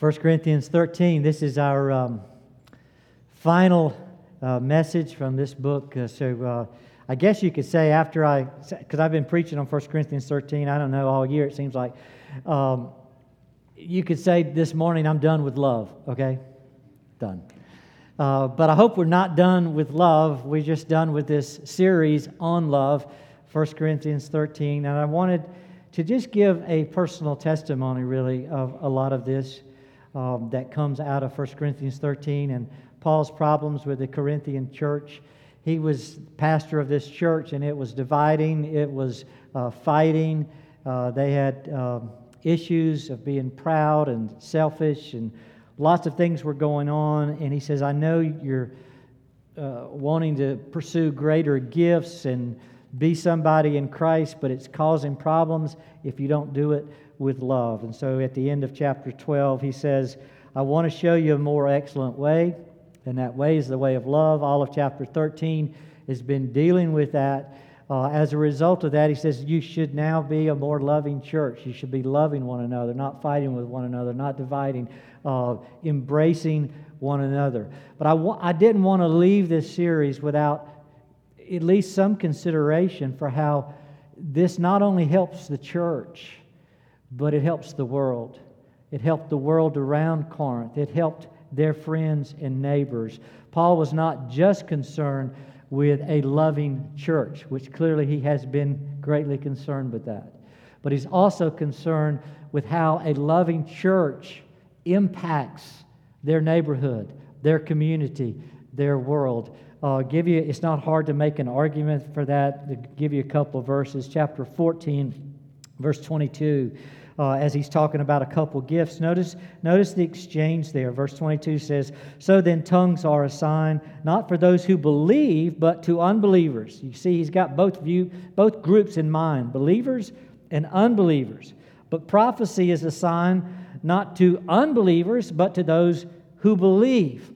1 Corinthians 13, this is our um, final uh, message from this book. Uh, so uh, I guess you could say after I, because I've been preaching on 1 Corinthians 13, I don't know, all year it seems like. Um, you could say this morning, I'm done with love, okay? Done. Uh, but I hope we're not done with love. We're just done with this series on love, 1 Corinthians 13. And I wanted to just give a personal testimony, really, of a lot of this um, that comes out of 1 Corinthians 13 and Paul's problems with the Corinthian church. He was pastor of this church, and it was dividing, it was uh, fighting. Uh, they had um, issues of being proud and selfish, and lots of things were going on. And he says, I know you're uh, wanting to pursue greater gifts and be somebody in Christ, but it's causing problems if you don't do it with love. And so at the end of chapter 12, he says, I want to show you a more excellent way, and that way is the way of love. All of chapter 13 has been dealing with that. Uh, as a result of that, he says, You should now be a more loving church. You should be loving one another, not fighting with one another, not dividing, uh, embracing one another. But I, didn't want to leave this series without at least some consideration for how this not only helps the church, but it helps the world. It helped the world around Corinth. It helped their friends and neighbors. Paul was not just concerned with a loving church, which clearly he has been greatly concerned with that, but he's also concerned with how a loving church impacts their neighborhood, their community, their world. Uh, give you, it's not hard to make an argument for that. To give you a couple verses, chapter 14, verse 22 uh, as he's talking about a couple gifts. Notice, notice the exchange there. Verse 22 says, So then tongues are a sign, not for those who believe, but to unbelievers. You see, he's got both, view, both groups in mind believers and unbelievers. But prophecy is a sign not to unbelievers, but to those who believe.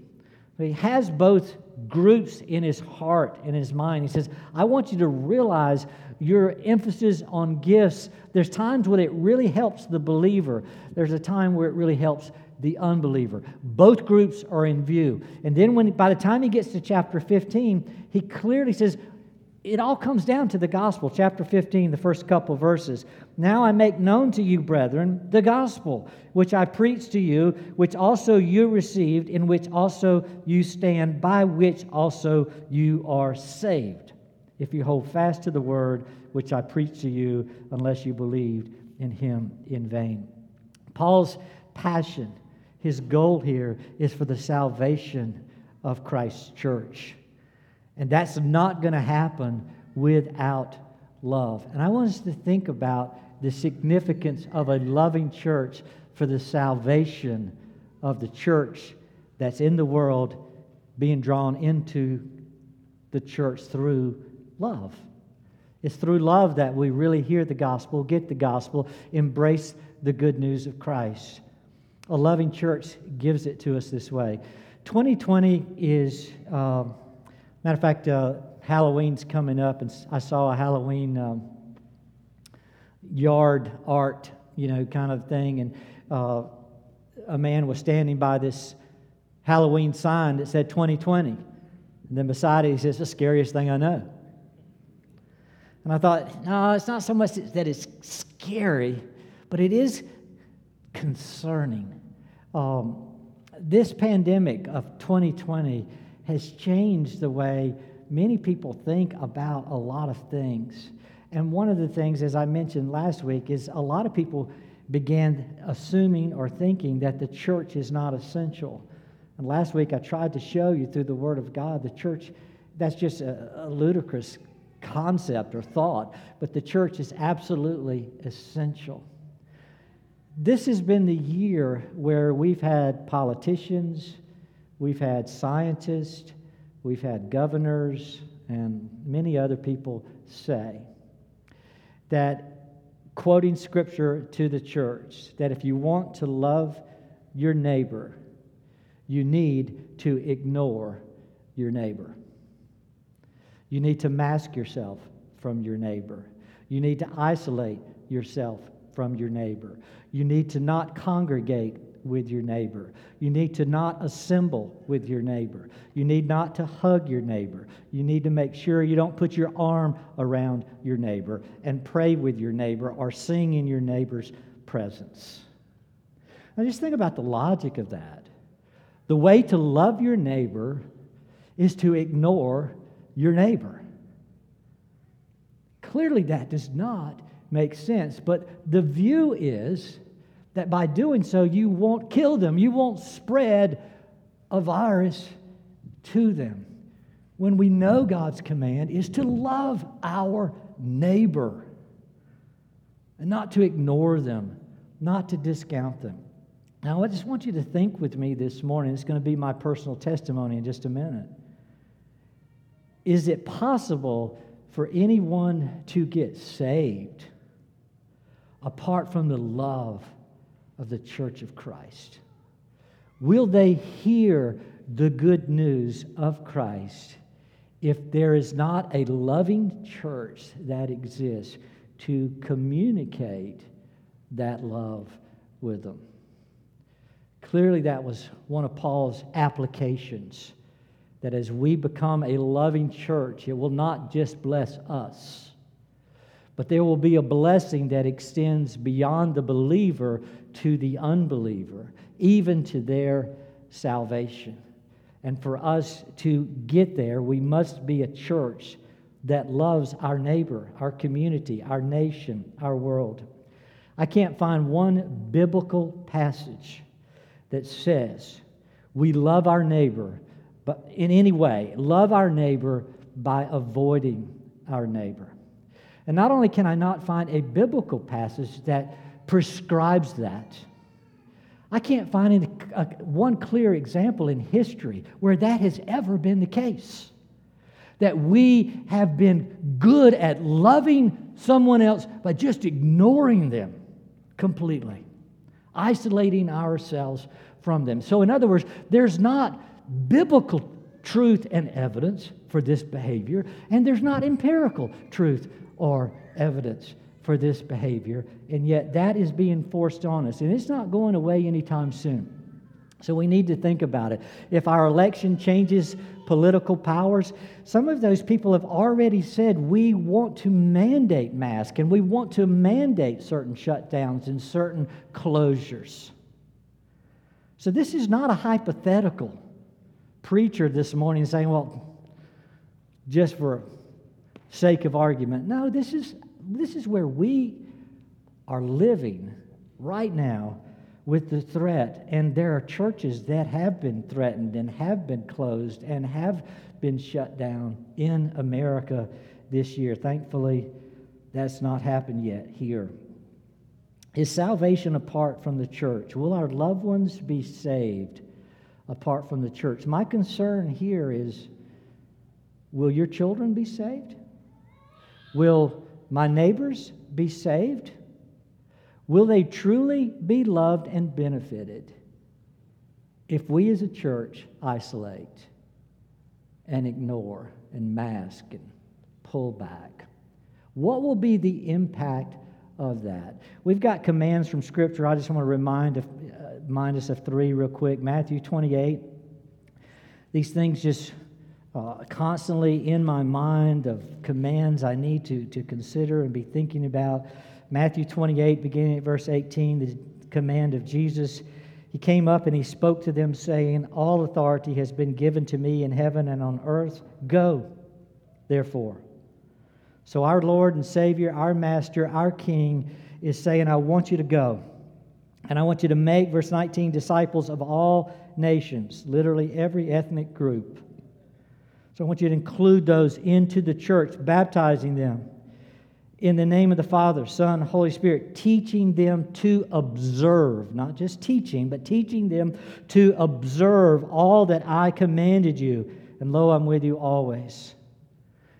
He has both groups in his heart, in his mind. He says, I want you to realize your emphasis on gifts, there's times when it really helps the believer. There's a time where it really helps the unbeliever. Both groups are in view. And then when by the time he gets to chapter 15, he clearly says, it all comes down to the gospel. Chapter 15, the first couple verses. Now I make known to you, brethren, the gospel, which I preached to you, which also you received, in which also you stand, by which also you are saved if you hold fast to the word which I preached to you, unless you believed in him in vain. Paul's passion, his goal here is for the salvation of Christ's church. And that's not going to happen without love. And I want us to think about the significance of a loving church for the salvation of the church that's in the world being drawn into the church through love. It's through love that we really hear the gospel, get the gospel, embrace the good news of Christ. A loving church gives it to us this way. 2020 is, uh, matter of fact, uh, Halloween's coming up, and I saw a Halloween um, yard art, you know, kind of thing, and uh, a man was standing by this Halloween sign that said 2020. And then beside it, he says, the scariest thing I know. And I thought, no, it's not so much that it's scary, but it is concerning. Um, this pandemic of 2020 has changed the way many people think about a lot of things. And one of the things, as I mentioned last week, is a lot of people began assuming or thinking that the church is not essential. And last week I tried to show you through the Word of God the church, that's just a, a ludicrous concept or thought, but the church is absolutely essential. This has been the year where we've had politicians, we've had scientists, we've had governors, and many other people say that, quoting scripture to the church, that if you want to love your neighbor, you need to ignore your neighbor. You need to mask yourself from your neighbor. You need to isolate yourself from your neighbor. You need to not congregate with your neighbor. You need to not assemble with your neighbor. You need not to hug your neighbor. You need to make sure you don't put your arm around your neighbor and pray with your neighbor or sing in your neighbor's presence. Now, just think about the logic of that. The way to love your neighbor is to ignore your neighbor. Clearly, that does not make sense, but the view is that by doing so, you won't kill them, you won't spread a virus to them. When we know God's command is to love our neighbor and not to ignore them, not to discount them. Now, I just want you to think with me this morning. It's going to be my personal testimony in just a minute. Is it possible for anyone to get saved apart from the love of the church of Christ? Will they hear the good news of Christ if there is not a loving church that exists to communicate that love with them? Clearly, that was one of Paul's applications that as we become a loving church, it will not just bless us, but there will be a blessing that extends beyond the believer to the unbeliever, even to their salvation. And for us to get there, we must be a church that loves our neighbor, our community, our nation, our world. I can't find one biblical passage that says we love our neighbor but in any way, love our neighbor by avoiding our neighbor. And not only can I not find a biblical passage that prescribes that, I can't find any, uh, one clear example in history where that has ever been the case. That we have been good at loving someone else by just ignoring them completely, isolating ourselves from them. So, in other words, there's not biblical truth and evidence for this behavior, and there's not empirical truth or evidence for this behavior, and yet that is being forced on us, and it's not going away anytime soon. So we need to think about it. If our election changes political powers, some of those people have already said we want to mandate masks and we want to mandate certain shutdowns and certain closures. So this is not a hypothetical preacher this morning saying, well, just for sake of argument. No, this is, this is where we are living right now with the threat. And there are churches that have been threatened and have been closed and have been shut down in America this year. Thankfully, that's not happened yet here. Is salvation apart from the church? Will our loved ones be saved? Apart from the church. My concern here is will your children be saved? Will my neighbors be saved? Will they truly be loved and benefited if we as a church isolate and ignore and mask and pull back? What will be the impact of that? We've got commands from Scripture. I just want to remind, uh, remind us of three real quick. Matthew 28. These things just uh, constantly in my mind of commands I need to, to consider and be thinking about. Matthew 28, beginning at verse 18, the command of Jesus. He came up and he spoke to them, saying, All authority has been given to me in heaven and on earth. Go, therefore. So, our Lord and Savior, our Master, our King is saying, I want you to go. And I want you to make, verse 19, disciples of all nations, literally every ethnic group. So I want you to include those into the church, baptizing them in the name of the Father, Son, Holy Spirit, teaching them to observe, not just teaching, but teaching them to observe all that I commanded you. And lo, I'm with you always.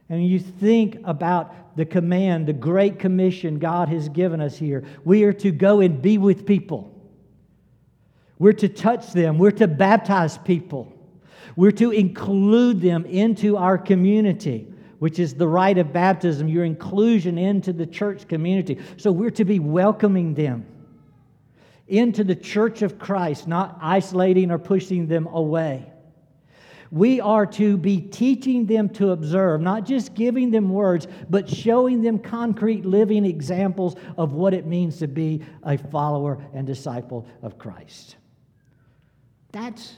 And you think about the command, the great commission God has given us here. We are to go and be with people. We're to touch them. We're to baptize people. We're to include them into our community, which is the rite of baptism, your inclusion into the church community. So we're to be welcoming them into the church of Christ, not isolating or pushing them away. We are to be teaching them to observe, not just giving them words, but showing them concrete living examples of what it means to be a follower and disciple of Christ. That's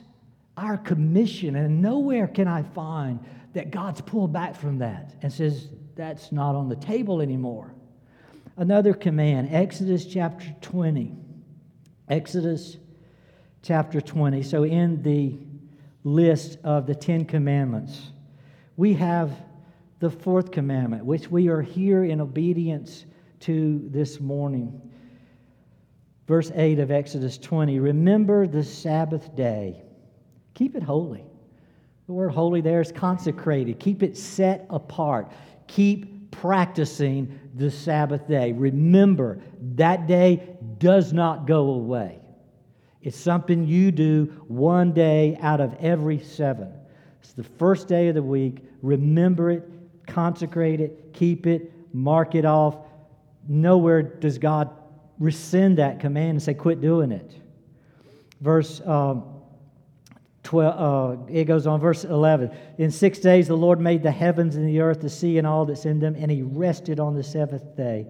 our commission, and nowhere can I find that God's pulled back from that and says that's not on the table anymore. Another command, Exodus chapter 20. Exodus chapter 20. So, in the list of the Ten Commandments, we have the fourth commandment, which we are here in obedience to this morning. Verse 8 of Exodus 20 Remember the Sabbath day, keep it holy. The word holy there is consecrated. Keep it set apart. Keep practicing the Sabbath day. Remember, that day does not go away. It's something you do one day out of every seven. It's the first day of the week. Remember it, consecrate it, keep it, mark it off. Nowhere does God rescind that command and say, quit doing it. Verse um, 12, uh, it goes on, verse 11. In six days the Lord made the heavens and the earth, the sea, and all that's in them, and he rested on the seventh day.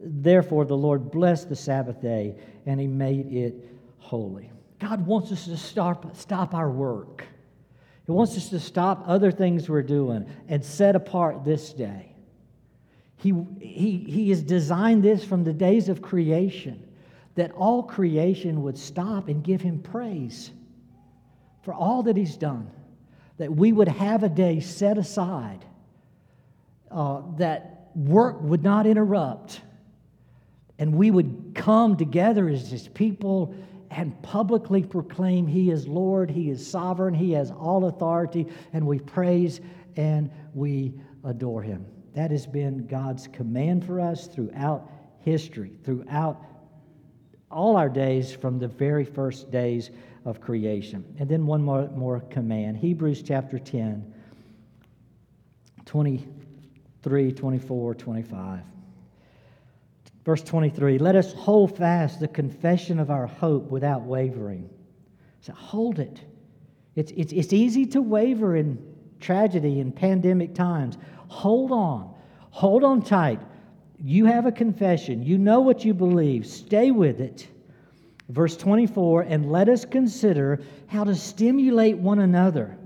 Therefore, the Lord blessed the Sabbath day, and he made it holy. God wants us to stop, stop our work. He wants us to stop other things we're doing and set apart this day. He, he, he has designed this from the days of creation, that all creation would stop and give him praise for all that He's done, that we would have a day set aside, uh, that work would not interrupt, and we would come together as His people and publicly proclaim He is Lord, He is sovereign, He has all authority, and we praise and we adore Him. That has been God's command for us throughout history, throughout all our days from the very first days of creation. And then one more, more command Hebrews chapter 10, 23, 24, 25. Verse 23 Let us hold fast the confession of our hope without wavering. So hold it. It's, it's, it's easy to waver in tragedy and pandemic times. Hold on. Hold on tight. You have a confession. You know what you believe. Stay with it. Verse 24, and let us consider how to stimulate one another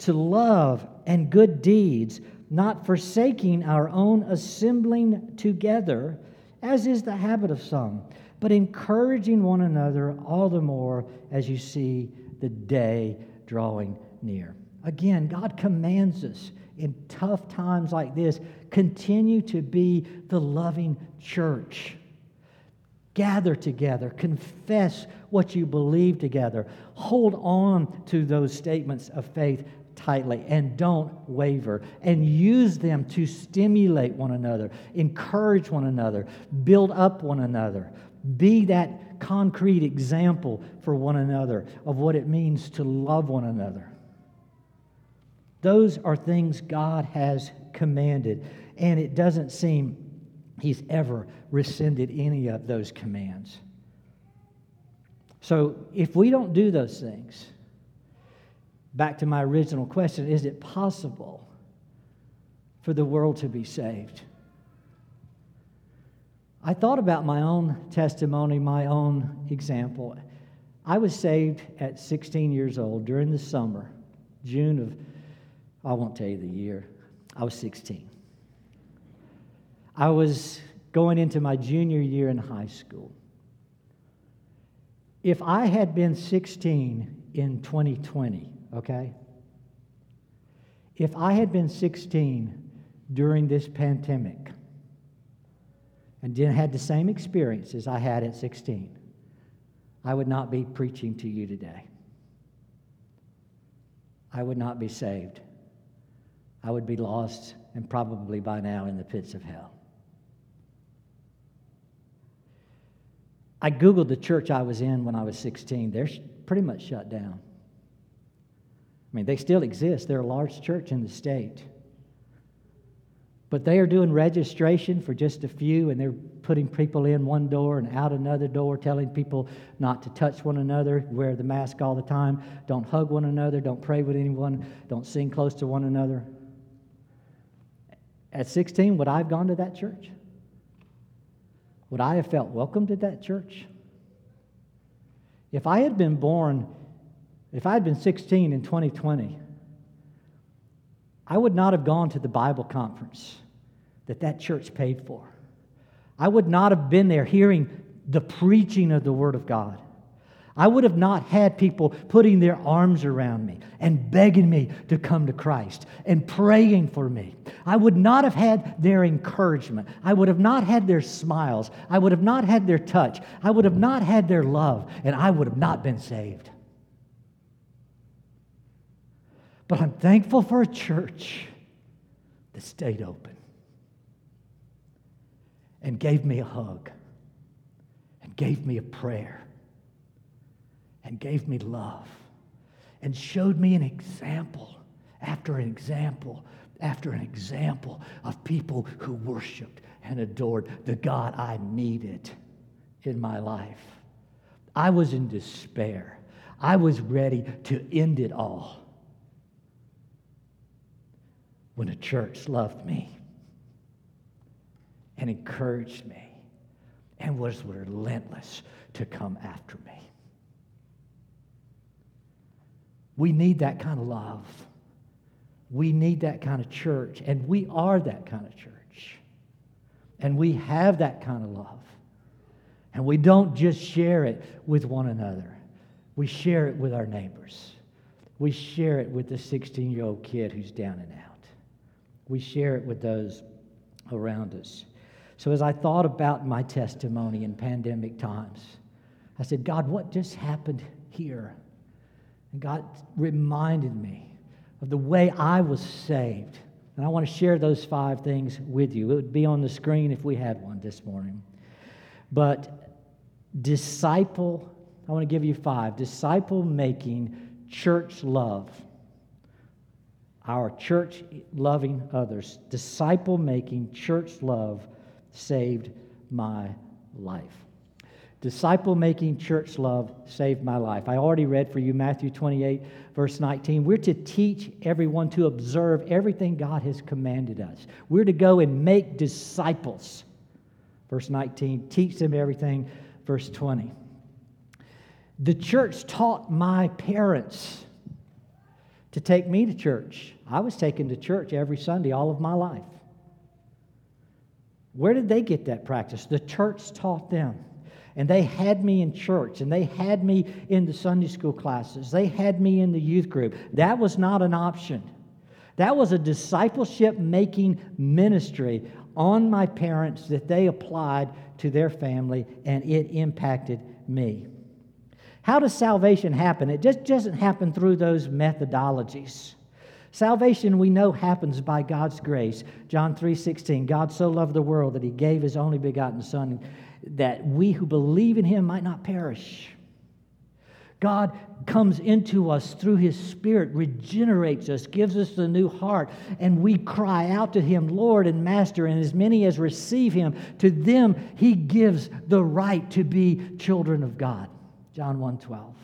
to love and good deeds, not forsaking our own assembling together, as is the habit of some, but encouraging one another all the more as you see the day drawing near. Again, God commands us in tough times like this continue to be the loving church Gather together, confess what you believe together, hold on to those statements of faith tightly, and don't waver. And use them to stimulate one another, encourage one another, build up one another. Be that concrete example for one another of what it means to love one another. Those are things God has commanded, and it doesn't seem he's ever rescinded any of those commands. So if we don't do those things, back to my original question is it possible for the world to be saved? I thought about my own testimony, my own example. I was saved at 16 years old during the summer, June of, I won't tell you the year, I was 16. I was going into my junior year in high school. If I had been 16 in 2020, okay? If I had been 16 during this pandemic and didn't had the same experiences I had at 16, I would not be preaching to you today. I would not be saved. I would be lost and probably by now in the pits of hell. I Googled the church I was in when I was 16. They're pretty much shut down. I mean, they still exist, they're a large church in the state. But they are doing registration for just a few, and they're putting people in one door and out another door, telling people not to touch one another, wear the mask all the time, don't hug one another, don't pray with anyone, don't sing close to one another. At 16, would I have gone to that church? Would I have felt welcomed at that church? If I had been born, if I had been 16 in 2020, I would not have gone to the Bible conference that that church paid for. I would not have been there hearing the preaching of the Word of God. I would have not had people putting their arms around me and begging me to come to Christ and praying for me. I would not have had their encouragement. I would have not had their smiles. I would have not had their touch. I would have not had their love, and I would have not been saved. But I'm thankful for a church that stayed open and gave me a hug and gave me a prayer and gave me love and showed me an example after an example after an example of people who worshiped and adored the God I needed in my life. I was in despair. I was ready to end it all when a church loved me and encouraged me and was relentless to come after me. We need that kind of love. We need that kind of church, and we are that kind of church. And we have that kind of love. And we don't just share it with one another, we share it with our neighbors. We share it with the 16 year old kid who's down and out. We share it with those around us. So, as I thought about my testimony in pandemic times, I said, God, what just happened here? And God reminded me of the way I was saved. And I want to share those five things with you. It would be on the screen if we had one this morning. But disciple, I want to give you five disciple making church love. Our church loving others. Disciple making church love saved my life. Disciple making church love saved my life. I already read for you Matthew 28, verse 19. We're to teach everyone to observe everything God has commanded us. We're to go and make disciples. Verse 19, teach them everything. Verse 20. The church taught my parents to take me to church. I was taken to church every Sunday all of my life. Where did they get that practice? The church taught them. And they had me in church, and they had me in the Sunday school classes, they had me in the youth group. That was not an option. That was a discipleship making ministry on my parents that they applied to their family, and it impacted me. How does salvation happen? It just doesn't happen through those methodologies. Salvation we know happens by God's grace. John 3:16 God so loved the world that he gave his only begotten son that we who believe in him might not perish. God comes into us through his spirit, regenerates us, gives us a new heart, and we cry out to him, Lord and Master, and as many as receive him, to them he gives the right to be children of God. John 1 12.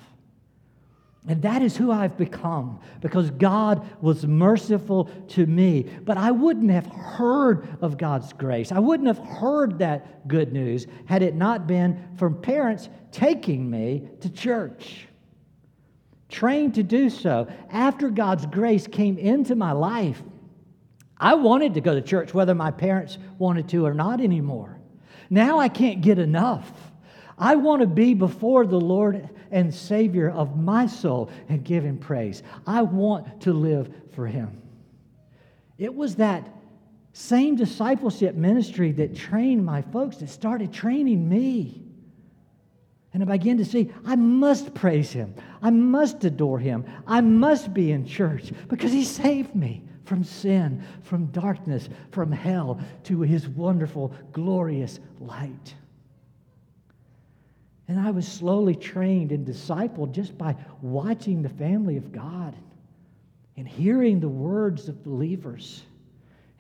And that is who I've become because God was merciful to me. But I wouldn't have heard of God's grace. I wouldn't have heard that good news had it not been for parents taking me to church. Trained to do so. After God's grace came into my life, I wanted to go to church whether my parents wanted to or not anymore. Now I can't get enough. I want to be before the Lord and Savior of my soul and give Him praise. I want to live for Him. It was that same discipleship ministry that trained my folks that started training me. And I began to see I must praise Him, I must adore Him, I must be in church because He saved me from sin, from darkness, from hell to His wonderful, glorious light. And I was slowly trained and discipled just by watching the family of God and hearing the words of believers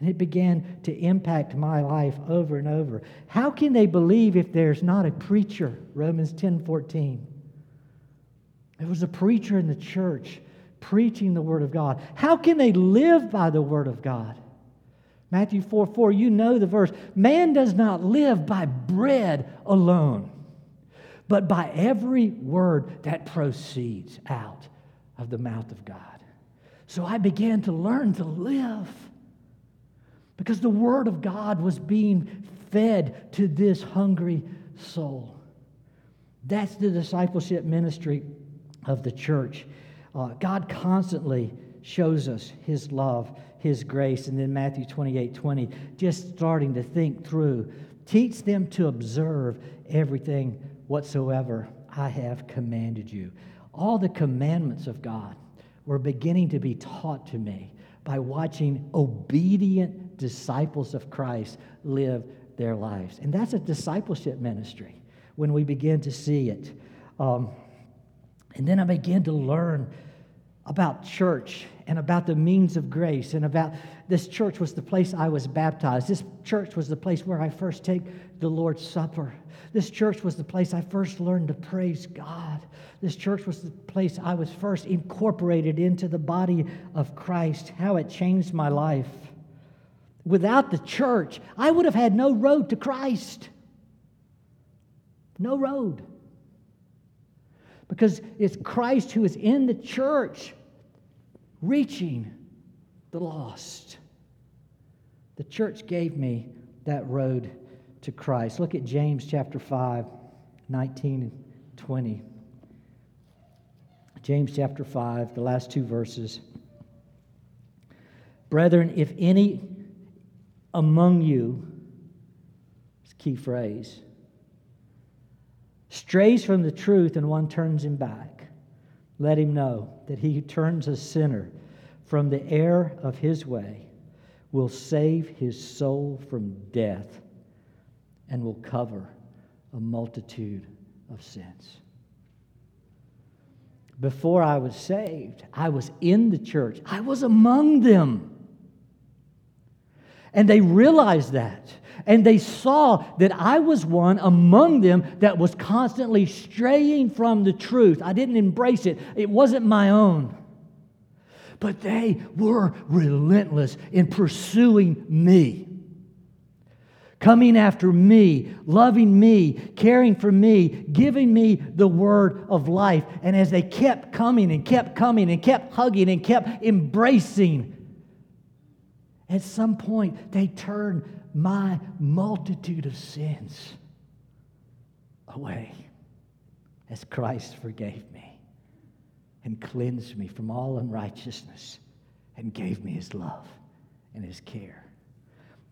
And it began to impact my life over and over. How can they believe if there's not a preacher? Romans 10 14. There was a preacher in the church preaching the Word of God. How can they live by the Word of God? Matthew 4 4, you know the verse. Man does not live by bread alone, but by every word that proceeds out of the mouth of God. So I began to learn to live because the Word of God was being fed to this hungry soul. That's the discipleship ministry of the church. Uh, God constantly shows us His love, His grace. And then Matthew 28 20, just starting to think through. Teach them to observe everything whatsoever I have commanded you. All the commandments of God were beginning to be taught to me by watching obedient disciples of Christ live their lives. And that's a discipleship ministry when we begin to see it. Um, and then I began to learn about church and about the means of grace and about this church was the place I was baptized. This church was the place where I first take the Lord's Supper. This church was the place I first learned to praise God. This church was the place I was first incorporated into the body of Christ, how it changed my life. Without the church, I would have had no road to Christ. No road. Because it's Christ who is in the church reaching the lost. The church gave me that road to Christ. Look at James chapter 5, 19 and 20. James chapter 5, the last two verses. Brethren, if any among you, it's key phrase, strays from the truth and one turns him back, let him know that he who turns a sinner from the error of his way will save his soul from death and will cover a multitude of sins. Before I was saved, I was in the church, I was among them. And they realized that. And they saw that I was one among them that was constantly straying from the truth. I didn't embrace it, it wasn't my own. But they were relentless in pursuing me, coming after me, loving me, caring for me, giving me the word of life. And as they kept coming and kept coming and kept hugging and kept embracing, at some point, they turned my multitude of sins away as Christ forgave me and cleansed me from all unrighteousness and gave me his love and his care.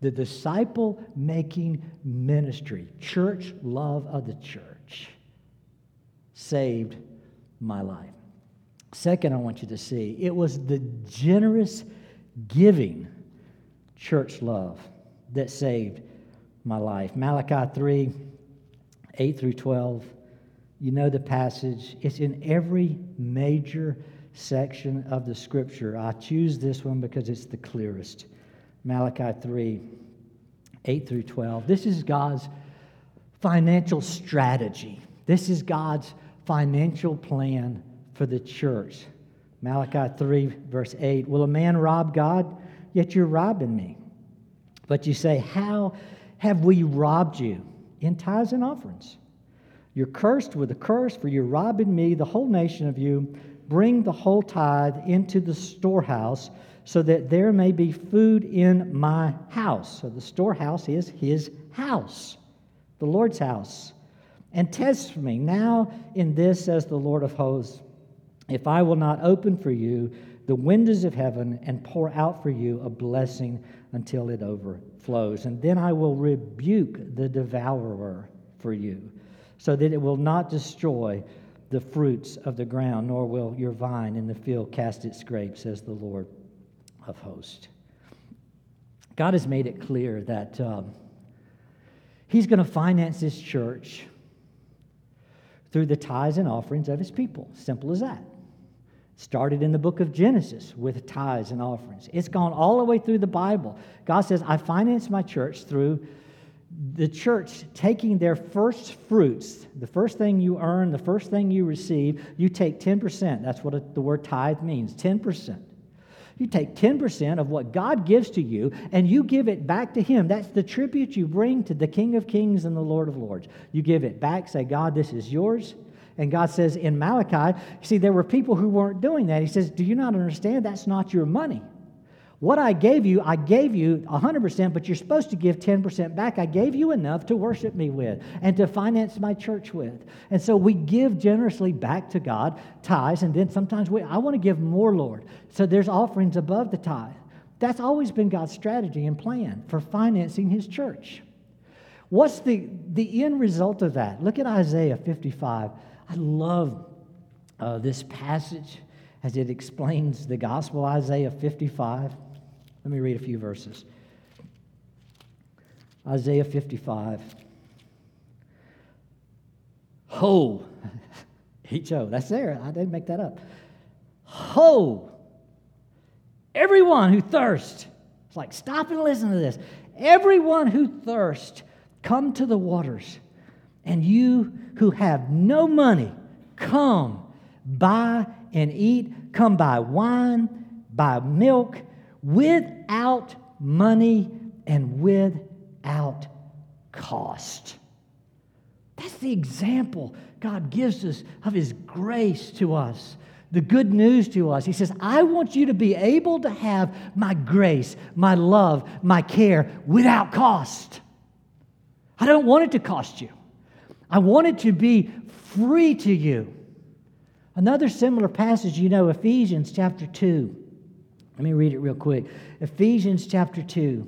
The disciple making ministry, church love of the church, saved my life. Second, I want you to see it was the generous giving church love that saved my life. Malachi 3 8 through 12. You know the passage, it's in every major section of the scripture. I choose this one because it's the clearest. Malachi 3 8 through 12. This is God's financial strategy. This is God's financial plan for the church. Malachi 3, verse 8 Will a man rob God? yet you're robbing me. But you say, How have we robbed you? In tithes and offerings. You're cursed with a curse, for you're robbing me, the whole nation of you. Bring the whole tithe into the storehouse, so that there may be food in my house. So the storehouse is his house, the Lord's house. And test me now in this, says the Lord of hosts, if I will not open for you the windows of heaven and pour out for you a blessing until it overflows. And then I will rebuke the devourer for you, so that it will not destroy the fruits of the ground, nor will your vine in the field cast its grapes, says the Lord of hosts. God has made it clear that um, He's going to finance His church through the tithes and offerings of His people. Simple as that. Started in the book of Genesis with tithes and offerings. It's gone all the way through the Bible. God says, I finance my church through the church taking their first fruits, the first thing you earn, the first thing you receive, you take 10%. That's what the word tithe means 10%. You take 10% of what God gives to you and you give it back to Him. That's the tribute you bring to the King of Kings and the Lord of Lords. You give it back, say, God, this is yours. And God says in Malachi, see, there were people who weren't doing that. He says, Do you not understand? That's not your money. What I gave you, I gave you 100%, but you're supposed to give 10% back. I gave you enough to worship me with and to finance my church with. And so we give generously back to God, tithes, and then sometimes we, I want to give more, Lord. So there's offerings above the tithe. That's always been God's strategy and plan for financing his church. What's the, the end result of that? Look at Isaiah 55. I love uh, this passage as it explains the gospel, Isaiah 55. Let me read a few verses. Isaiah 55. Ho, H O, that's there. I didn't make that up. Ho, everyone who thirsts. It's like, stop and listen to this. Everyone who thirsts, come to the waters. And you who have no money, come, buy and eat. Come buy wine, buy milk without money and without cost. That's the example God gives us of His grace to us, the good news to us. He says, I want you to be able to have my grace, my love, my care without cost. I don't want it to cost you, I want it to be free to you. Another similar passage, you know, Ephesians chapter 2. Let me read it real quick. Ephesians chapter 2,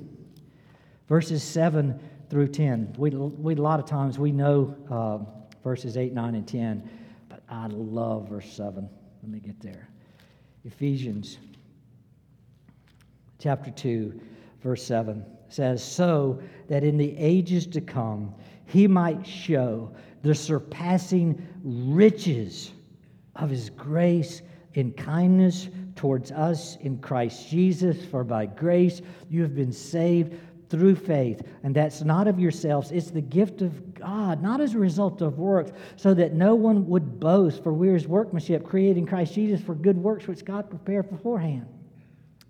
verses 7 through 10. We, we a lot of times we know uh, verses 8, 9, and 10, but I love verse 7. Let me get there. Ephesians chapter 2, verse 7 says, So that in the ages to come he might show the surpassing riches of his grace in kindness towards us in Christ Jesus. For by grace you have been saved through faith. And that's not of yourselves, it's the gift of God, not as a result of works, so that no one would boast. For we're his workmanship, created in Christ Jesus for good works which God prepared beforehand.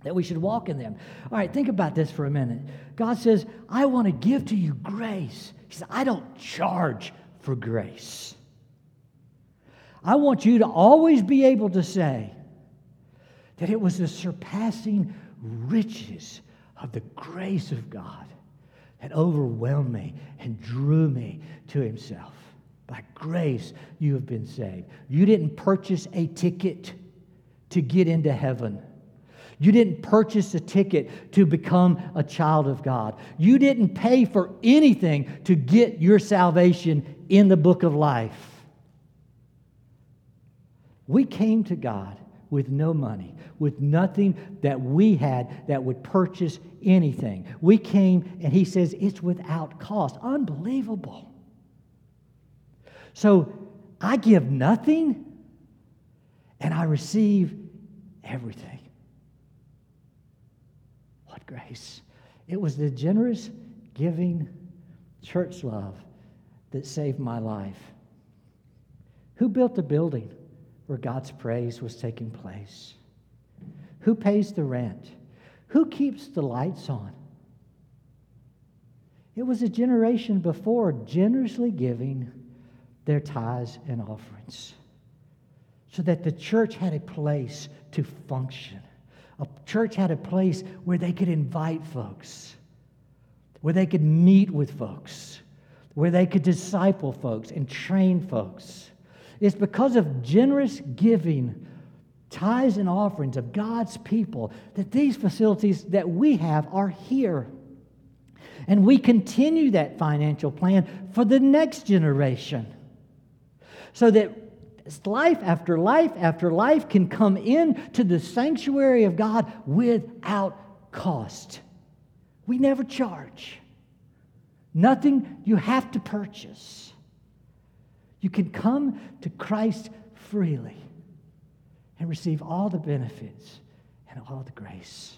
That we should walk in them. All right, think about this for a minute. God says, I want to give to you grace. He says, I don't charge for grace. I want you to always be able to say, that it was the surpassing riches of the grace of God that overwhelmed me and drew me to Himself. By grace, you have been saved. You didn't purchase a ticket to get into heaven. You didn't purchase a ticket to become a child of God. You didn't pay for anything to get your salvation in the book of life. We came to God with no money, with nothing that we had that would purchase anything. We came and he says it's without cost. Unbelievable. So I give nothing and I receive everything. Grace. It was the generous, giving church love that saved my life. Who built the building? where God's praise was taking place? Who pays the rent? Who keeps the lights on? It was a generation before generously giving their tithes and offerings so that the church had a place to function. A church had a place where they could invite folks, where they could meet with folks, where they could disciple folks and train folks. It's because of generous giving, tithes and offerings of God's people that these facilities that we have are here. And we continue that financial plan for the next generation. So that life after life after life can come in to the sanctuary of God without cost. We never charge. Nothing you have to purchase. You can come to Christ freely and receive all the benefits and all the grace.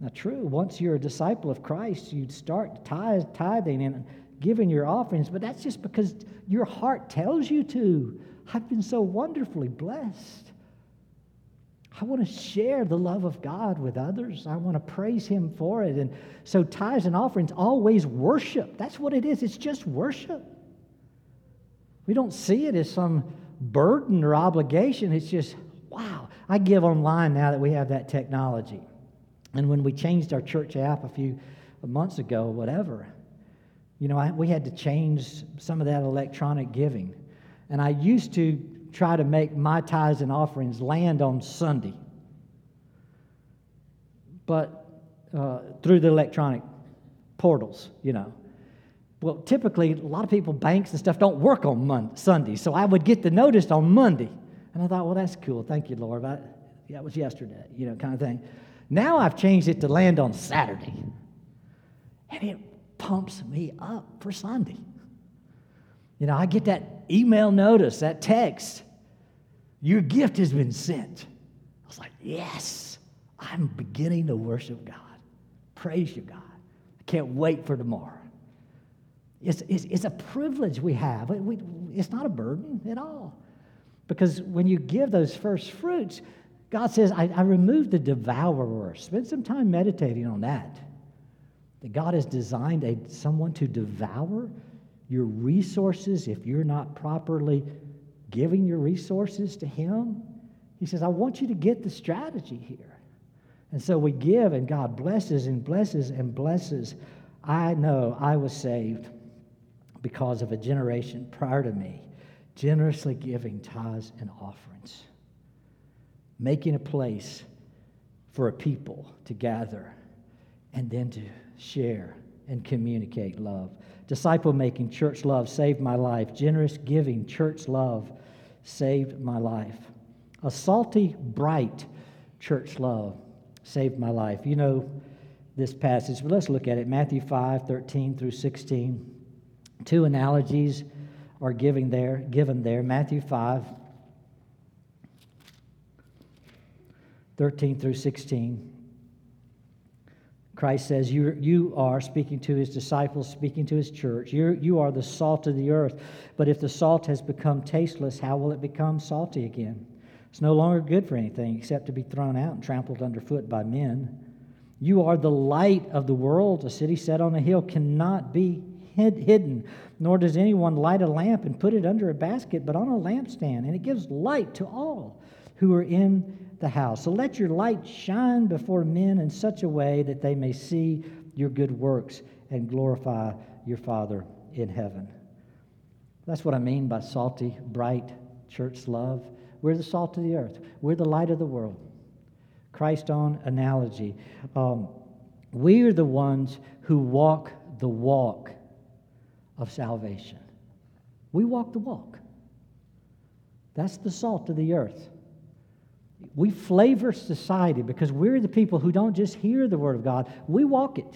Now, true, once you're a disciple of Christ, you'd start tithing and giving your offerings, but that's just because your heart tells you to. I've been so wonderfully blessed. I want to share the love of God with others. I want to praise Him for it. And so, tithes and offerings always worship. That's what it is. It's just worship. We don't see it as some burden or obligation. It's just, wow. I give online now that we have that technology. And when we changed our church app a few months ago, whatever, you know, I, we had to change some of that electronic giving. And I used to try to make my tithes and offerings land on Sunday. But uh, through the electronic portals, you know. Well, typically, a lot of people, banks and stuff, don't work on Monday, Sunday. So I would get the notice on Monday. And I thought, well, that's cool. Thank you, Lord. I, it was yesterday, you know, kind of thing. Now I've changed it to land on Saturday. And it pumps me up for Sunday. You know, I get that email notice, that text. Your gift has been sent. I was like, yes, I'm beginning to worship God. Praise you, God. I can't wait for tomorrow. It's, it's, it's a privilege we have. We, it's not a burden at all. Because when you give those first fruits, God says, I, I removed the devourer. Spend some time meditating on that. That God has designed a, someone to devour your resources if you're not properly giving your resources to Him. He says, I want you to get the strategy here. And so we give, and God blesses and blesses and blesses. I know I was saved because of a generation prior to me generously giving tithes and offerings, making a place for a people to gather and then to share and communicate love. Disciple making, church love saved my life. Generous giving, church love saved my life. A salty, bright church love saved my life. You know this passage, but let's look at it Matthew 5 13 through 16. Two analogies are given there, given there. Matthew 5, 13 through 16. Christ says, you, you are speaking to his disciples, speaking to his church. You're, you are the salt of the earth. But if the salt has become tasteless, how will it become salty again? It's no longer good for anything except to be thrown out and trampled underfoot by men. You are the light of the world. A city set on a hill cannot be hid, hidden, nor does anyone light a lamp and put it under a basket, but on a lampstand, and it gives light to all who are in the house. So let your light shine before men in such a way that they may see your good works and glorify your Father in heaven. That's what I mean by salty, bright church love. We're the salt of the earth, we're the light of the world. Christ on analogy. Um, we are the ones who walk the walk of salvation. We walk the walk. That's the salt of the earth. We flavor society because we're the people who don't just hear the Word of God, we walk it,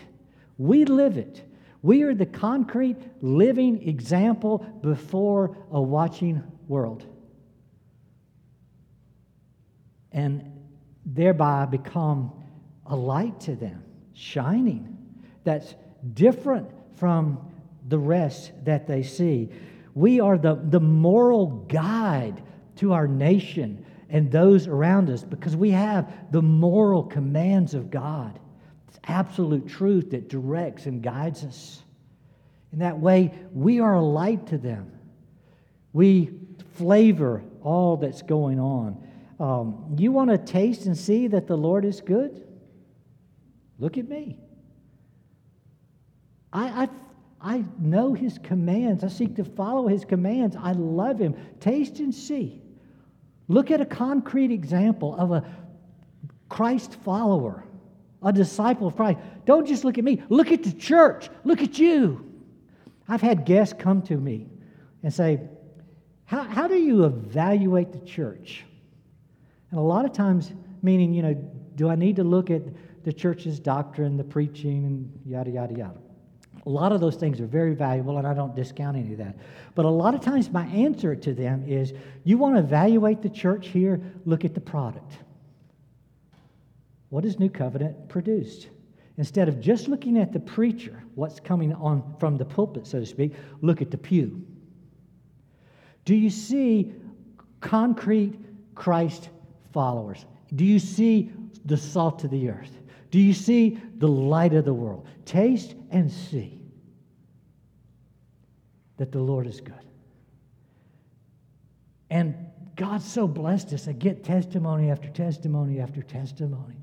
we live it. We are the concrete, living example before a watching world. And thereby become a light to them, shining, that's different from the rest that they see. We are the, the moral guide to our nation and those around us because we have the moral commands of God. It's absolute truth that directs and guides us. In that way, we are a light to them. We flavor all that's going on. Um, you want to taste and see that the Lord is good? Look at me. I, I I know his commands. I seek to follow his commands. I love him. Taste and see. Look at a concrete example of a Christ follower, a disciple of Christ. Don't just look at me. Look at the church. Look at you. I've had guests come to me and say, How, how do you evaluate the church? And a lot of times, meaning, you know, do I need to look at the church's doctrine, the preaching, and yada, yada, yada? A lot of those things are very valuable, and I don't discount any of that. But a lot of times, my answer to them is you want to evaluate the church here, look at the product. What has New Covenant produced? Instead of just looking at the preacher, what's coming on from the pulpit, so to speak, look at the pew. Do you see concrete Christ followers? Do you see the salt of the earth? Do you see the light of the world? Taste and see that the Lord is good. And God so blessed us. I get testimony after testimony after testimony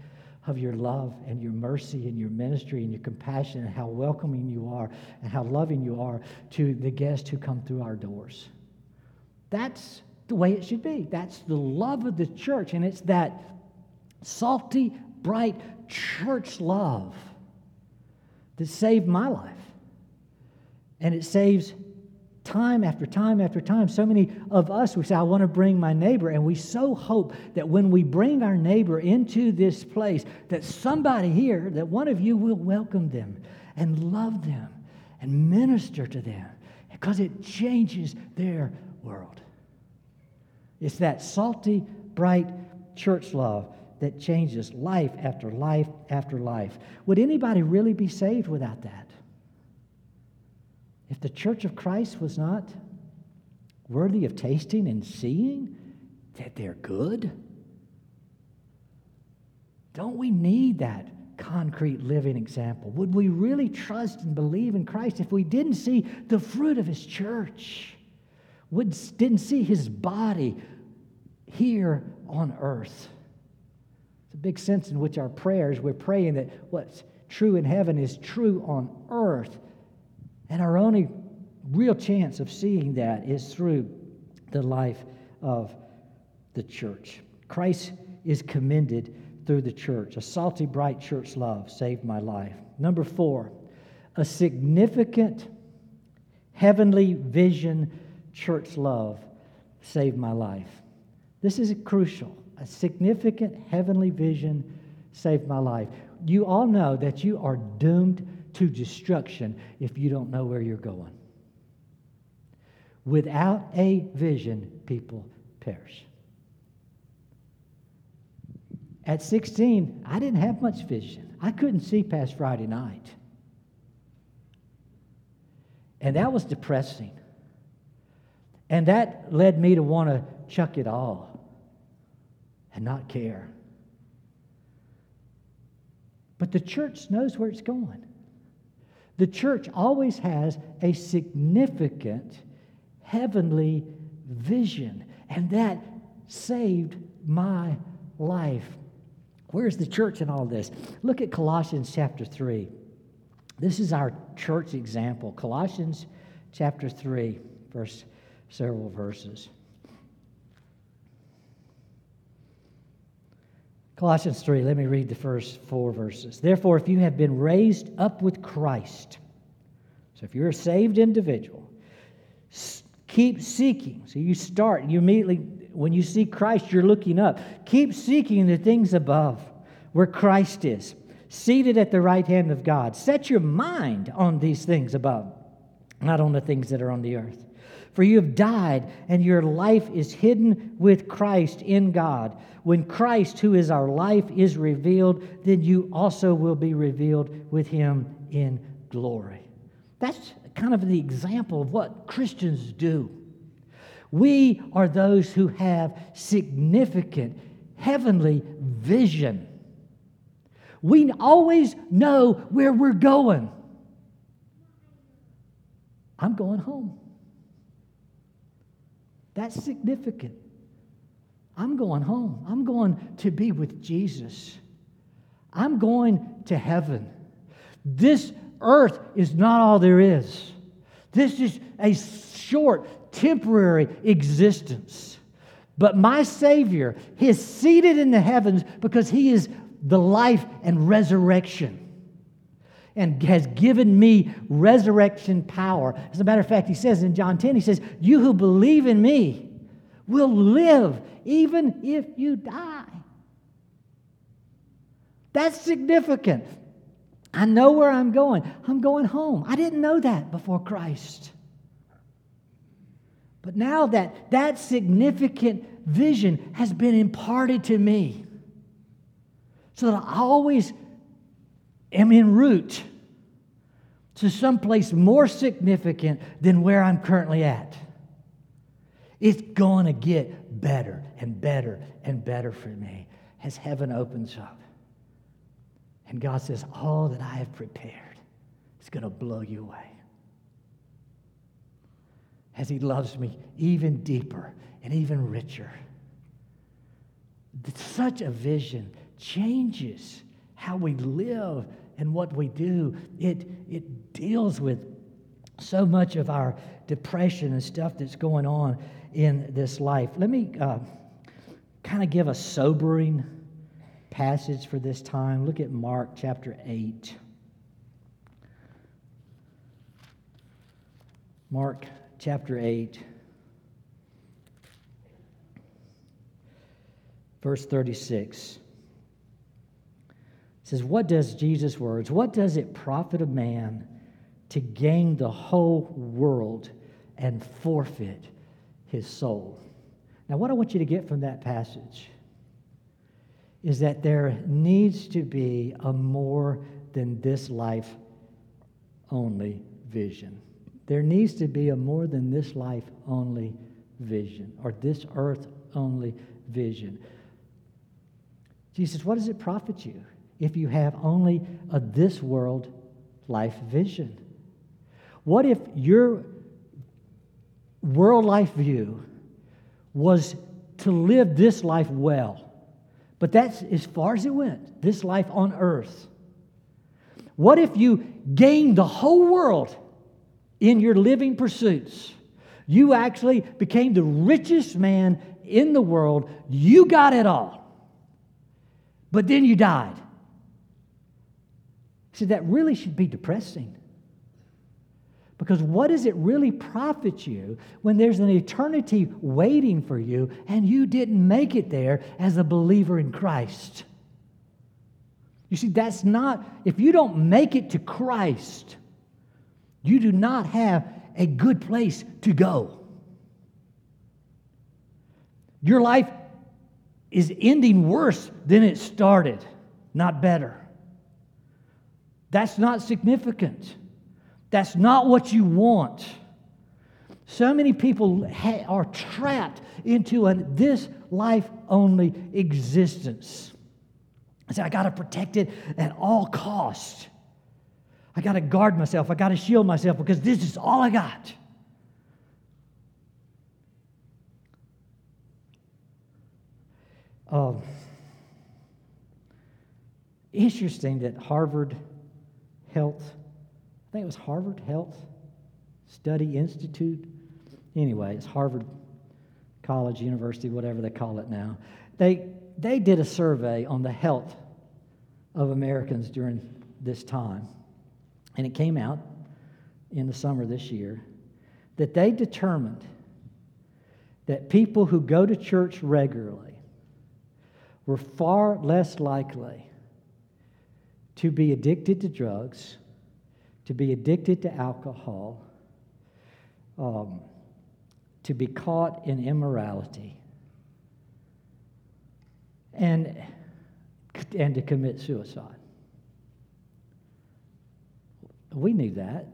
of your love and your mercy and your ministry and your compassion and how welcoming you are and how loving you are to the guests who come through our doors. That's the way it should be. That's the love of the church, and it's that salty, bright church love that saved my life. And it saves time after time after time. So many of us, we say, I want to bring my neighbor. And we so hope that when we bring our neighbor into this place, that somebody here, that one of you will welcome them and love them and minister to them because it changes their world. It's that salty, bright church love that changes life after life after life. Would anybody really be saved without that? If the church of Christ was not worthy of tasting and seeing that they're good, don't we need that concrete living example? Would we really trust and believe in Christ if we didn't see the fruit of his church? Would, didn't see his body here on earth? Big sense in which our prayers, we're praying that what's true in heaven is true on earth. And our only real chance of seeing that is through the life of the church. Christ is commended through the church. A salty, bright church love saved my life. Number four, a significant heavenly vision church love saved my life. This is crucial a significant heavenly vision saved my life. You all know that you are doomed to destruction if you don't know where you're going. Without a vision, people perish. At 16, I didn't have much vision. I couldn't see past Friday night. And that was depressing. And that led me to want to chuck it all and not care. But the church knows where it's going. The church always has a significant heavenly vision, and that saved my life. Where's the church in all this? Look at Colossians chapter 3. This is our church example. Colossians chapter 3, verse several verses. Colossians 3, let me read the first four verses. Therefore, if you have been raised up with Christ, so if you're a saved individual, keep seeking. So you start, you immediately, when you see Christ, you're looking up. Keep seeking the things above, where Christ is, seated at the right hand of God. Set your mind on these things above, not on the things that are on the earth. For you have died, and your life is hidden with Christ in God. When Christ, who is our life, is revealed, then you also will be revealed with him in glory. That's kind of the example of what Christians do. We are those who have significant heavenly vision. We always know where we're going. I'm going home. That's significant. I'm going home. I'm going to be with Jesus. I'm going to heaven. This earth is not all there is. This is a short, temporary existence. But my Savior, is seated in the heavens because He is the life and resurrection and has given me resurrection power. As a matter of fact, he says in John 10, he says, You who believe in me will live even if you die. That's significant. I know where I'm going. I'm going home. I didn't know that before Christ. But now that that significant vision has been imparted to me, so that I always am en route to someplace more significant than where I'm currently at. It's going to get better and better and better for me as heaven opens up. And God says, All that I have prepared is going to blow you away. As He loves me even deeper and even richer. Such a vision changes how we live and what we do. It, it deals with so much of our depression and stuff that's going on in this life. Let me uh, kind of give a sobering passage for this time. Look at Mark chapter 8. Mark chapter 8, verse 36 says, What does Jesus' words, what does it profit a man to gain the whole world and forfeit his soul? Now, what I want you to get from that passage is that there needs to be a more than this life only vision. There needs to be a more than this life only vision or this earth only vision. Jesus, what does it profit you if you have only a this world life vision? What if your world life view was to live this life well? But that's as far as it went, this life on earth. What if you gained the whole world in your living pursuits? You actually became the richest man in the world. You got it all. But then you died. See, that really should be depressing. Because what does it really profit you when there's an eternity waiting for you and you didn't make it there as a believer in Christ? You see, that's not, if you don't make it to Christ, you do not have a good place to go. Your life is ending worse than it started, not better. That's not significant. That's not what you want. So many people ha- are trapped into a this life only existence. I say, I got to protect it at all costs. I got to guard myself. I got to shield myself because this is all I got. Um, interesting that Harvard Health I think it was Harvard Health Study Institute. Anyway, it's Harvard College, University, whatever they call it now. They, they did a survey on the health of Americans during this time. And it came out in the summer this year that they determined that people who go to church regularly were far less likely to be addicted to drugs to be addicted to alcohol, um, to be caught in immorality, and, and to commit suicide. We knew that.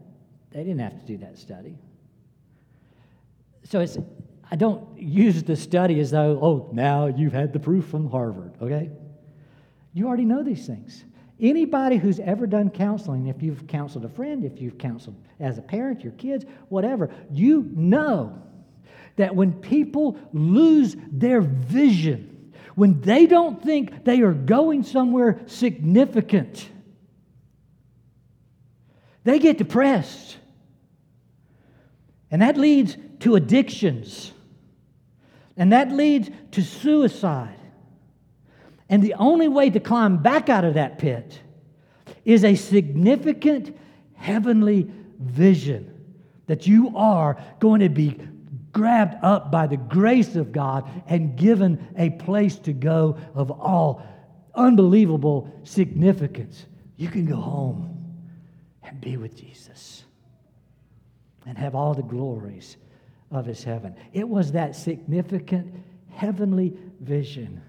They didn't have to do that study. So it's, I don't use the study as though, oh, now you've had the proof from Harvard, okay? You already know these things. Anybody who's ever done counseling, if you've counseled a friend, if you've counseled as a parent, your kids, whatever, you know that when people lose their vision, when they don't think they are going somewhere significant, they get depressed. And that leads to addictions. And that leads to suicide. And the only way to climb back out of that pit is a significant heavenly vision that you are going to be grabbed up by the grace of God and given a place to go of all unbelievable significance you can go home and be with Jesus and have all the glories of his heaven. It was that significant heavenly vision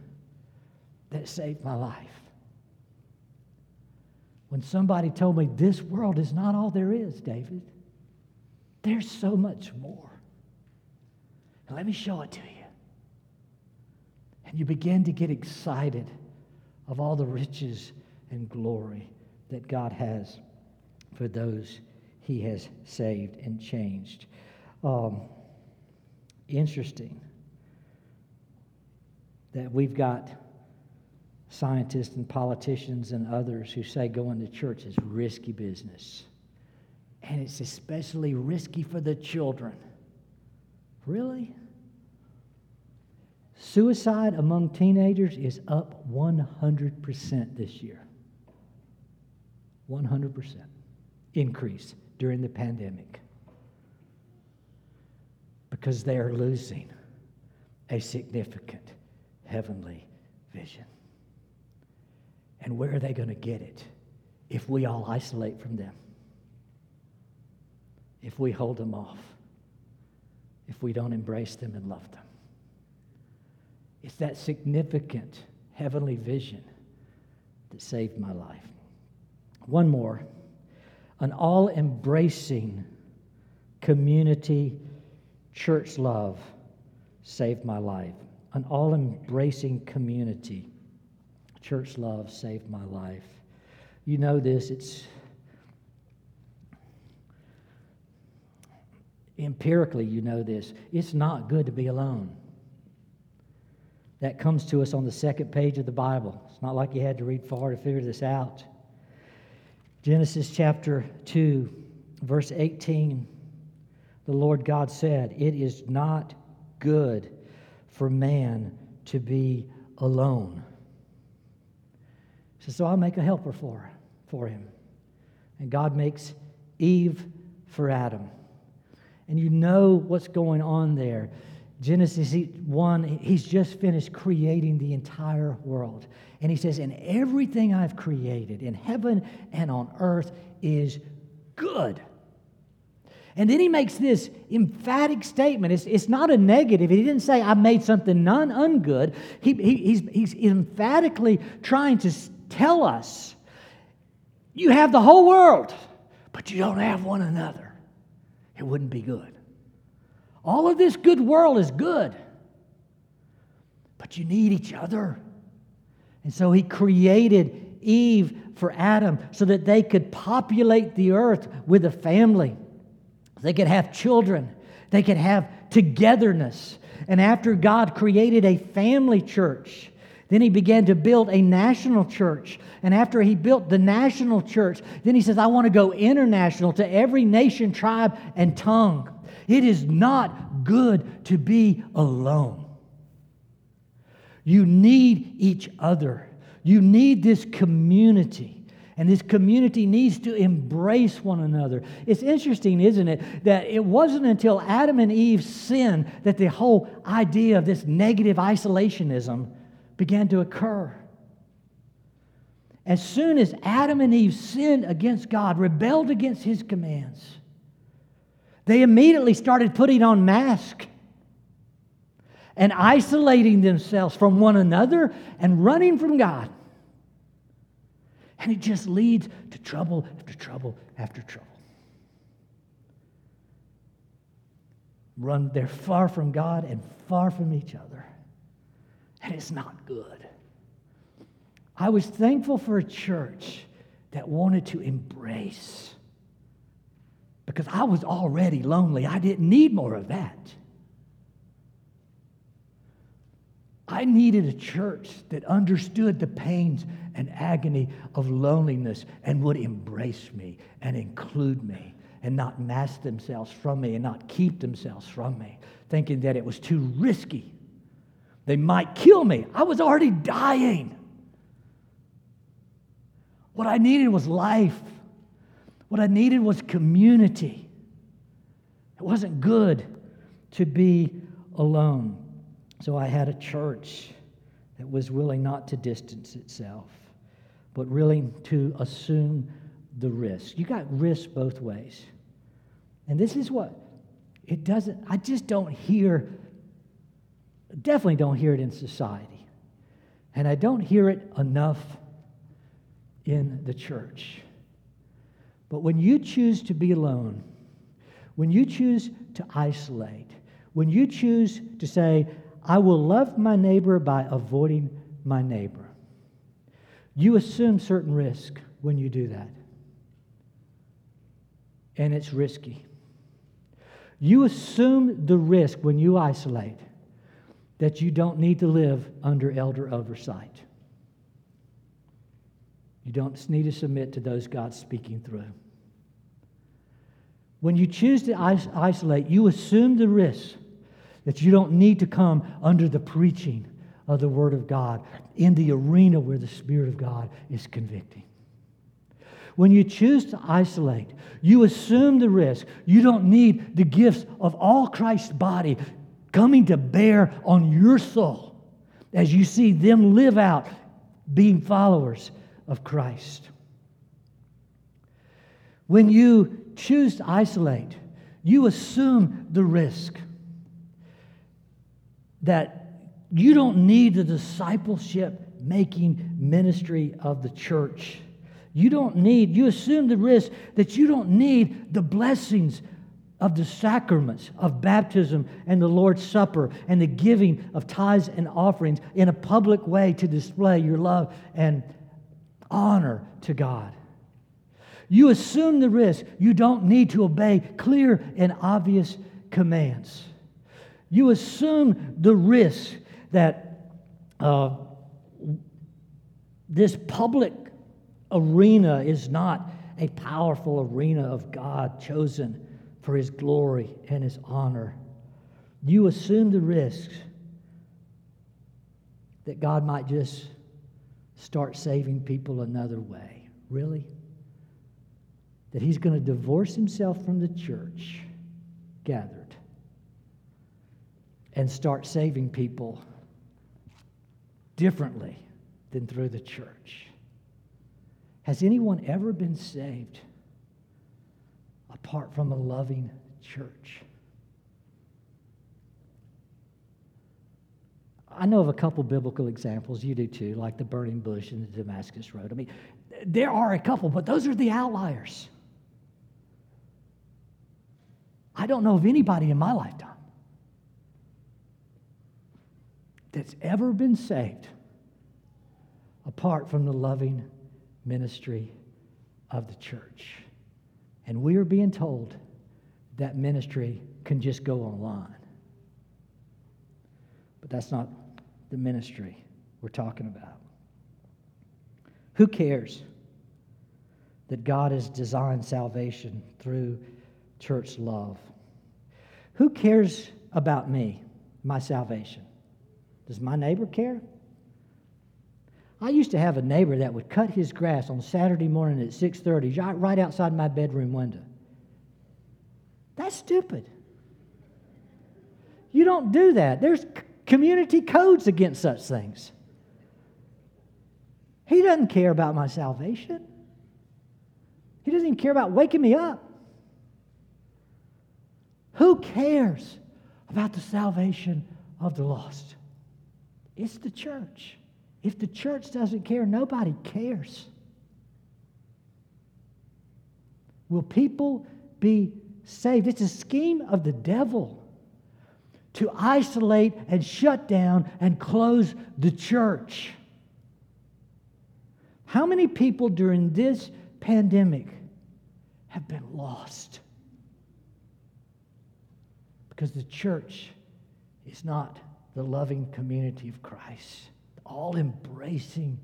that saved my life. When somebody told me this world is not all there is, David, there's so much more. And let me show it to you. And you begin to get excited of all the riches and glory that God has for those he has saved and changed. Um, interesting that we've got scientists and politicians and others who say going to church is risky business. And it's especially risky for the children. Really? Suicide among teenagers is up 100% this year. 100% increase during the pandemic because they are losing a significant heavenly vision. And where are they going to get it if we all isolate from them? If we hold them off? If we don't embrace them and love them? It's that significant heavenly vision that saved my life. One more an all embracing community church love saved my life. An all embracing community church love saved my life. You know this, it's empirically, you know this. It's not good to be alone. That comes to us on the second page of the Bible. It's not like you had to read far to figure this out. Genesis chapter 2, verse 18, the Lord God said, It is not good for man to be alone. Says, So I'll make a helper for, for him. And God makes Eve for Adam. And you know what's going on there. Genesis 1, he's just finished creating the entire world. And he says, And everything I've created in heaven and on earth is good. And then he makes this emphatic statement. It's, it's not a negative. He didn't say, I made something non ungood. He, he, he's, he's emphatically trying to tell us you have the whole world, but you don't have one another. It wouldn't be good. All of this good world is good, but you need each other. And so he created Eve for Adam so that they could populate the earth with a family. They could have children, they could have togetherness. And after God created a family church, then he began to build a national church. And after he built the national church, then he says, I want to go international to every nation, tribe, and tongue. It is not good to be alone. You need each other. You need this community. And this community needs to embrace one another. It's interesting, isn't it, that it wasn't until Adam and Eve sinned that the whole idea of this negative isolationism began to occur. As soon as Adam and Eve sinned against God, rebelled against his commands, they immediately started putting on masks and isolating themselves from one another and running from God. And it just leads to trouble after trouble after trouble. Run, they're far from God and far from each other. And it's not good. I was thankful for a church that wanted to embrace because I was already lonely. I didn't need more of that. I needed a church that understood the pains and agony of loneliness and would embrace me and include me and not mask themselves from me and not keep themselves from me, thinking that it was too risky. They might kill me. I was already dying. What I needed was life. What I needed was community. It wasn't good to be alone. So I had a church that was willing not to distance itself, but willing to assume the risk. You got risk both ways. And this is what it doesn't, I just don't hear, definitely don't hear it in society. And I don't hear it enough in the church. But when you choose to be alone, when you choose to isolate, when you choose to say, I will love my neighbor by avoiding my neighbor, you assume certain risk when you do that. And it's risky. You assume the risk when you isolate that you don't need to live under elder oversight. You don't need to submit to those God's speaking through. When you choose to isolate, you assume the risk that you don't need to come under the preaching of the Word of God in the arena where the Spirit of God is convicting. When you choose to isolate, you assume the risk. You don't need the gifts of all Christ's body coming to bear on your soul as you see them live out being followers of Christ. When you choose to isolate, you assume the risk that you don't need the discipleship making ministry of the church you don't need, you assume the risk that you don't need the blessings of the sacraments of baptism and the Lord's Supper and the giving of tithes and offerings in a public way to display your love and honor to God. You assume the risk. You don't need to obey clear and obvious commands. You assume the risk that uh, this public arena is not a powerful arena of God chosen for his glory and his honor. You assume the risks that God might just start saving people another way. Really? That he's going to divorce himself from the church gathered and start saving people differently than through the church. Has anyone ever been saved apart from a loving church? I know of a couple biblical examples. You do too, like the burning bush and the Damascus Road. I mean, there are a couple, but those are the outliers. I don't know of anybody in my lifetime that's ever been saved apart from the loving ministry of the church. And we are being told that ministry can just go online. But that's not the ministry we're talking about. Who cares that God has designed salvation through church love? Who cares about me, my salvation? Does my neighbor care? I used to have a neighbor that would cut his grass on Saturday morning at 6:30 right outside my bedroom window. That's stupid. You don't do that. There's community codes against such things. He doesn't care about my salvation. He doesn't even care about waking me up. Who cares about the salvation of the lost? It's the church. If the church doesn't care, nobody cares. Will people be saved? It's a scheme of the devil to isolate and shut down and close the church. How many people during this pandemic have been lost? Because the church is not the loving community of Christ all embracing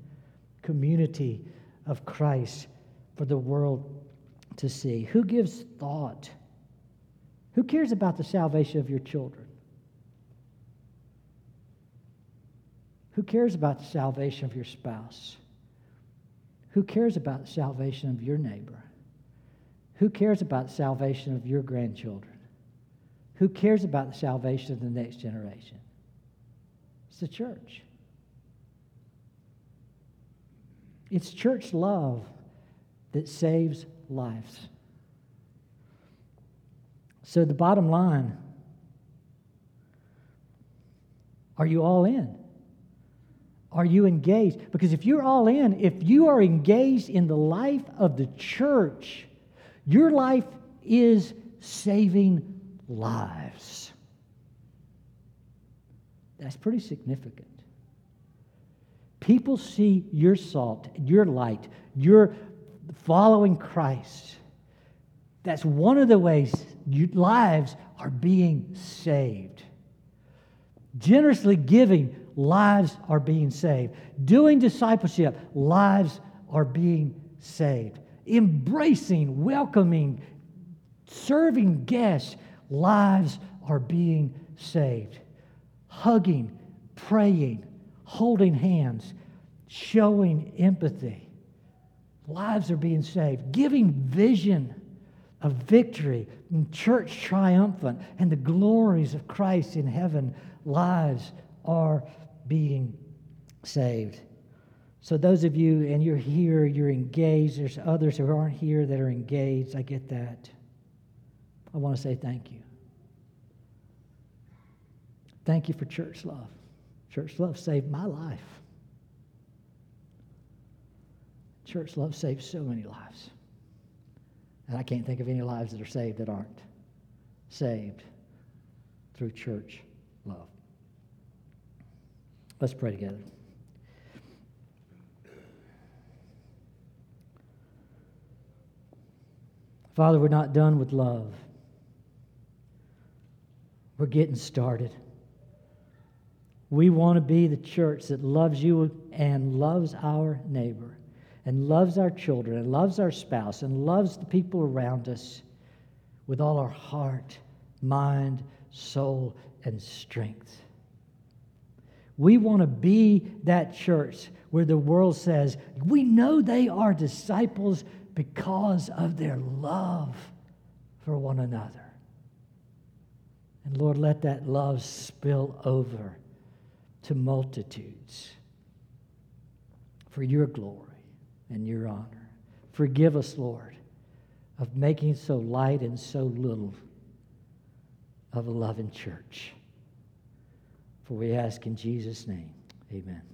community of Christ for the world to see. Who gives thought? Who cares about the salvation of your children? Who cares about the salvation of your spouse? Who cares about the salvation of your neighbor? Who cares about the salvation of your grandchildren? Who cares about the salvation of the next generation? It's the church. It's church love that saves lives. So, the bottom line are you all in? Are you engaged? Because if you're all in, if you are engaged in the life of the church, your life is saving lives. That's pretty significant. People see your salt, your light, your following Christ. That's one of the ways you, lives are being saved. Generously giving, lives are being saved. Doing discipleship, lives are being saved. Embracing, welcoming, serving guests, lives are being saved. Hugging, praying, holding hands, showing empathy. Lives are being saved. Giving vision of victory and church triumphant and the glories of Christ in heaven. Lives are being saved. So, those of you, and you're here, you're engaged. There's others who aren't here that are engaged. I get that. I want to say thank you. Thank you for church love. Church love saved my life. Church love saved so many lives. And I can't think of any lives that are saved that aren't saved through church love. Let's pray together. Father, we're not done with love. We're getting started. We want to be the church that loves you and loves our neighbor and loves our children and loves our spouse and loves the people around us with all our heart, mind, soul, and strength. We want to be that church where the world says, we know they are disciples because of their love for one another. And Lord, let that love spill over to multitudes for your glory and your honor. Forgive us, Lord, of making so light and so little of a loving church. For we ask in Jesus' name, amen.